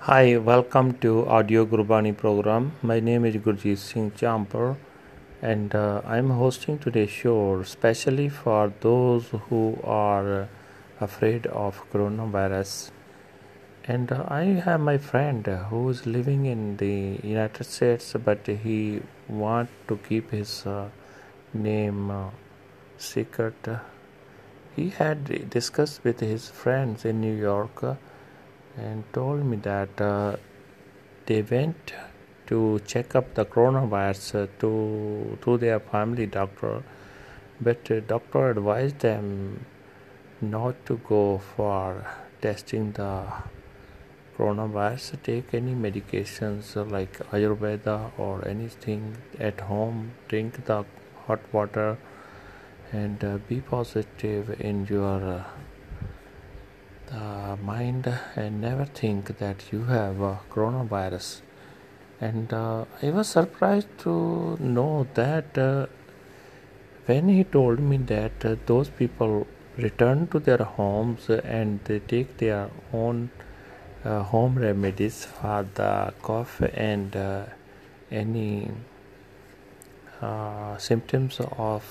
Hi, welcome to Audio Gurbani program. My name is Gurjeet Singh Champar and uh, I'm hosting today's show especially for those who are afraid of coronavirus. And uh, I have my friend who is living in the United States but he want to keep his uh, name uh, secret. He had discussed with his friends in New York and told me that uh, they went to check up the coronavirus uh, to to their family doctor but doctor advised them not to go for testing the coronavirus take any medications like ayurveda or anything at home drink the hot water and uh, be positive in your uh, the mind and never think that you have a coronavirus. And uh, i was surprised to know that uh, when he told me that uh, those people return to their homes and they take their own uh, home remedies for the cough and uh, any symptoms of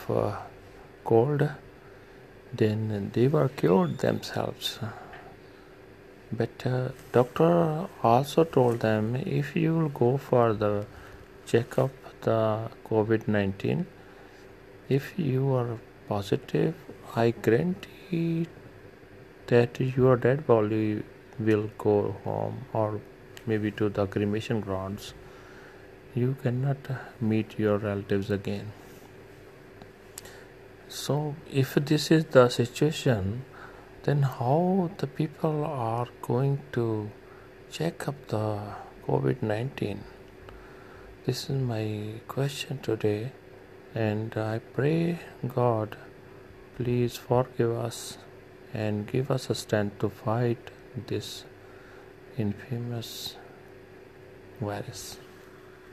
cold then they were cured themselves but uh, doctor also told them if you will go for the checkup the covid-19 if you are positive i guarantee that your dead body will go home or maybe to the cremation grounds. You cannot meet your relatives again. So if this is the situation then how the people are going to check up the COVID 19? This is my question today, and I pray God, please forgive us and give us a strength to fight this infamous virus.